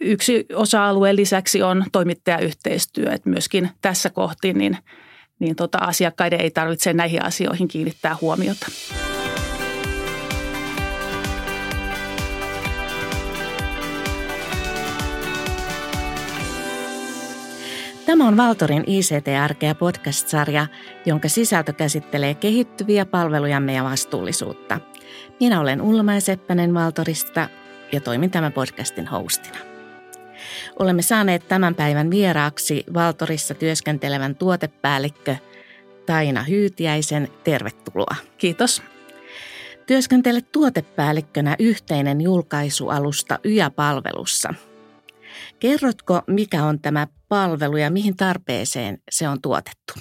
Yksi osa-alueen lisäksi on toimittajayhteistyö, että myöskin tässä kohti niin, niin tota asiakkaiden ei tarvitse näihin asioihin kiinnittää huomiota. Tämä on Valtorin ICT-arkea podcast-sarja, jonka sisältö käsittelee kehittyviä palvelujamme ja vastuullisuutta. Minä olen Ulla Seppänen Valtorista ja toimin tämän podcastin hostina. Olemme saaneet tämän päivän vieraaksi Valtorissa työskentelevän tuotepäällikkö Taina Hyytiäisen. Tervetuloa. Kiitos. Työskentelet tuotepäällikkönä yhteinen julkaisualusta YA-palvelussa. Kerrotko, mikä on tämä palvelu ja mihin tarpeeseen se on tuotettu?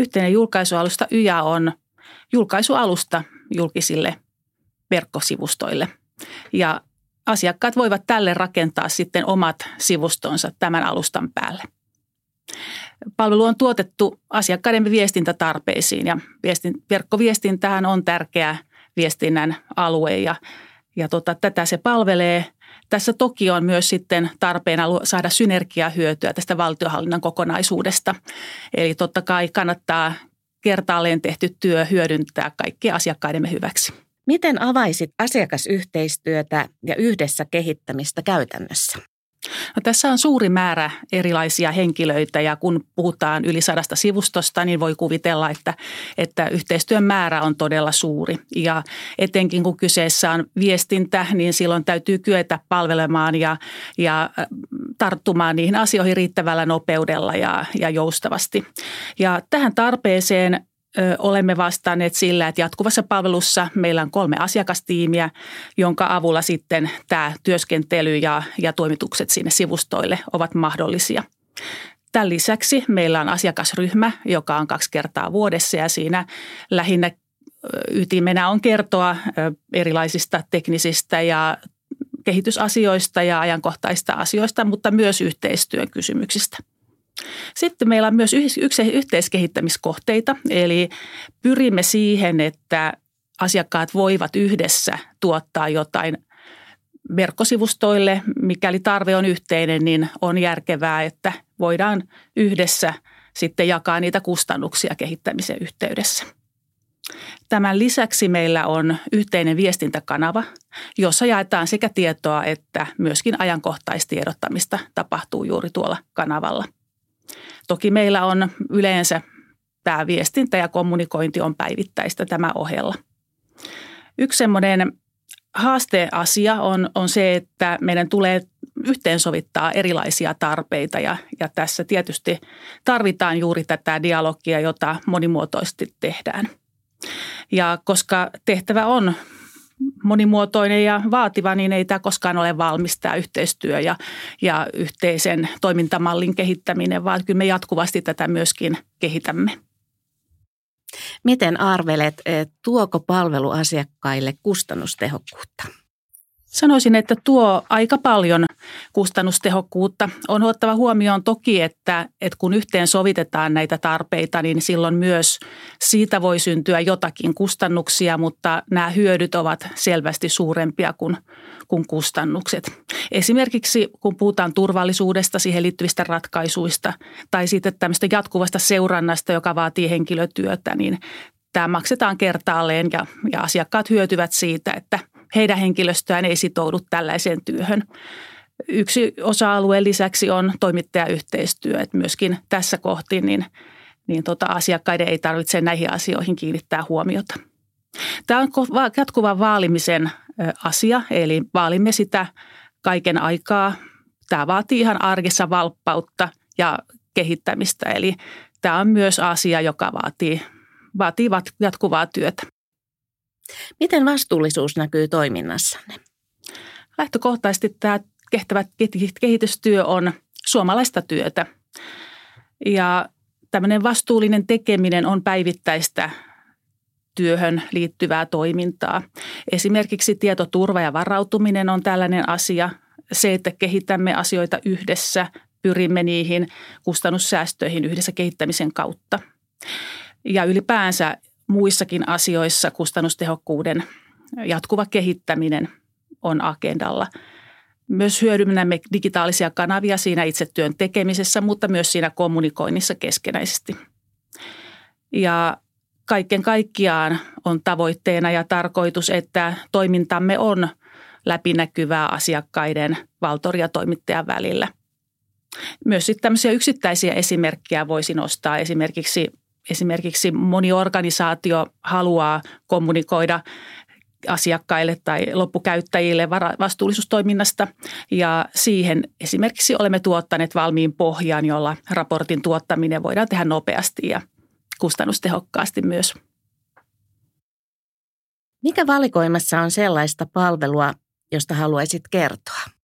Yhteinen julkaisualusta YA on julkaisualusta julkisille verkkosivustoille. Ja asiakkaat voivat tälle rakentaa sitten omat sivustonsa tämän alustan päälle. Palvelu on tuotettu asiakkaiden viestintätarpeisiin ja viestin, verkkoviestintähän on tärkeä viestinnän alue ja, ja tota, tätä se palvelee. Tässä toki on myös sitten tarpeena saada synergiahyötyä tästä valtiohallinnan kokonaisuudesta. Eli totta kai kannattaa kertaalleen tehty työ hyödyntää kaikkien asiakkaidemme hyväksi. Miten avaisit asiakasyhteistyötä ja yhdessä kehittämistä käytännössä? No, tässä on suuri määrä erilaisia henkilöitä ja kun puhutaan yli sadasta sivustosta, niin voi kuvitella, että, että yhteistyön määrä on todella suuri. Ja etenkin kun kyseessä on viestintä, niin silloin täytyy kyetä palvelemaan ja, ja äh, tarttumaan niihin asioihin riittävällä nopeudella ja, ja joustavasti. Ja tähän tarpeeseen olemme vastanneet sillä, että jatkuvassa palvelussa meillä on kolme asiakastiimiä, jonka avulla sitten tämä työskentely ja, ja toimitukset sinne sivustoille ovat mahdollisia. Tämän lisäksi meillä on asiakasryhmä, joka on kaksi kertaa vuodessa ja siinä lähinnä ytimenä on kertoa erilaisista teknisistä ja kehitysasioista ja ajankohtaista asioista, mutta myös yhteistyön kysymyksistä – sitten meillä on myös yhteiskehittämiskohteita, eli pyrimme siihen, että asiakkaat voivat yhdessä tuottaa jotain verkkosivustoille. Mikäli tarve on yhteinen, niin on järkevää, että voidaan yhdessä sitten jakaa niitä kustannuksia kehittämisen yhteydessä. Tämän lisäksi meillä on yhteinen viestintäkanava, jossa jaetaan sekä tietoa että myöskin ajankohtaistiedottamista tapahtuu juuri tuolla kanavalla – Toki meillä on yleensä tämä viestintä ja kommunikointi on päivittäistä tämä ohella. Yksi semmoinen haasteasia on, on se, että meidän tulee yhteensovittaa erilaisia tarpeita ja, ja tässä tietysti tarvitaan juuri tätä dialogia, jota monimuotoisesti tehdään. Ja koska tehtävä on monimuotoinen ja vaativa, niin ei tämä koskaan ole valmis tämä yhteistyö ja, ja yhteisen toimintamallin kehittäminen, vaan kyllä me jatkuvasti tätä myöskin kehitämme. Miten arvelet, tuoko palvelu asiakkaille kustannustehokkuutta? Sanoisin, että tuo aika paljon kustannustehokkuutta. On ottava huomioon toki, että, että kun yhteen sovitetaan näitä tarpeita, niin silloin myös siitä voi syntyä jotakin kustannuksia, mutta nämä hyödyt ovat selvästi suurempia kuin, kuin kustannukset. Esimerkiksi kun puhutaan turvallisuudesta, siihen liittyvistä ratkaisuista tai sitten tämmöistä jatkuvasta seurannasta, joka vaatii henkilötyötä, niin tämä maksetaan kertaalleen ja, ja asiakkaat hyötyvät siitä, että – heidän henkilöstöään ei sitoudu tällaiseen työhön. Yksi osa-alueen lisäksi on toimittajayhteistyö, että myöskin tässä kohti niin, niin tota, asiakkaiden ei tarvitse näihin asioihin kiinnittää huomiota. Tämä on jatkuvan vaalimisen asia, eli vaalimme sitä kaiken aikaa. Tämä vaatii ihan arjessa valppautta ja kehittämistä, eli tämä on myös asia, joka vaatii, vaatii jatkuvaa työtä. Miten vastuullisuus näkyy toiminnassanne? Lähtökohtaisesti tämä kestävä kehitystyö on suomalaista työtä. Ja tämmöinen vastuullinen tekeminen on päivittäistä työhön liittyvää toimintaa. Esimerkiksi tietoturva ja varautuminen on tällainen asia. Se, että kehitämme asioita yhdessä, pyrimme niihin kustannussäästöihin yhdessä kehittämisen kautta. Ja ylipäänsä muissakin asioissa kustannustehokkuuden jatkuva kehittäminen on agendalla. Myös hyödynnämme digitaalisia kanavia siinä itse työn tekemisessä, mutta myös siinä kommunikoinnissa keskenäisesti. Ja kaiken kaikkiaan on tavoitteena ja tarkoitus, että toimintamme on läpinäkyvää asiakkaiden, valtori ja toimittajan välillä. Myös sitten tämmöisiä yksittäisiä esimerkkejä voisi nostaa. Esimerkiksi, esimerkiksi moni organisaatio haluaa kommunikoida asiakkaille tai loppukäyttäjille vastuullisuustoiminnasta. Ja siihen esimerkiksi olemme tuottaneet valmiin pohjan, jolla raportin tuottaminen voidaan tehdä nopeasti ja kustannustehokkaasti myös. Mikä valikoimassa on sellaista palvelua, josta haluaisit kertoa?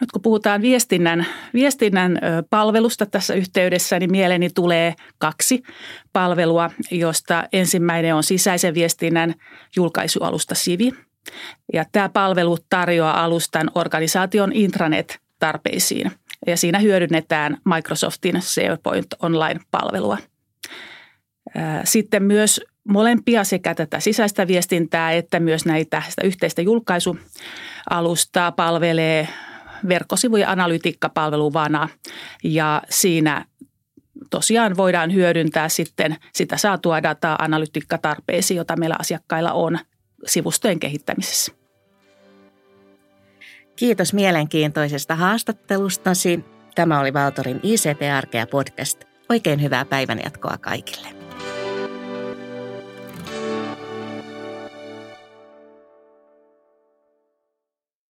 Nyt kun puhutaan viestinnän, viestinnän palvelusta tässä yhteydessä, niin mieleeni tulee kaksi palvelua, josta ensimmäinen on sisäisen viestinnän julkaisualusta Sivi. Ja tämä palvelu tarjoaa alustan organisaation intranet-tarpeisiin ja siinä hyödynnetään Microsoftin SharePoint Online-palvelua. Sitten myös molempia sekä tätä sisäistä viestintää että myös näitä sitä yhteistä julkaisualustaa palvelee verkkosivujen analytiikkapalvelu Vana ja siinä tosiaan voidaan hyödyntää sitten sitä saatua dataa analytiikkatarpeisiin, jota meillä asiakkailla on sivustojen kehittämisessä. Kiitos mielenkiintoisesta haastattelustasi. Tämä oli Valtorin ICT-arkea podcast. Oikein hyvää päivänjatkoa kaikille.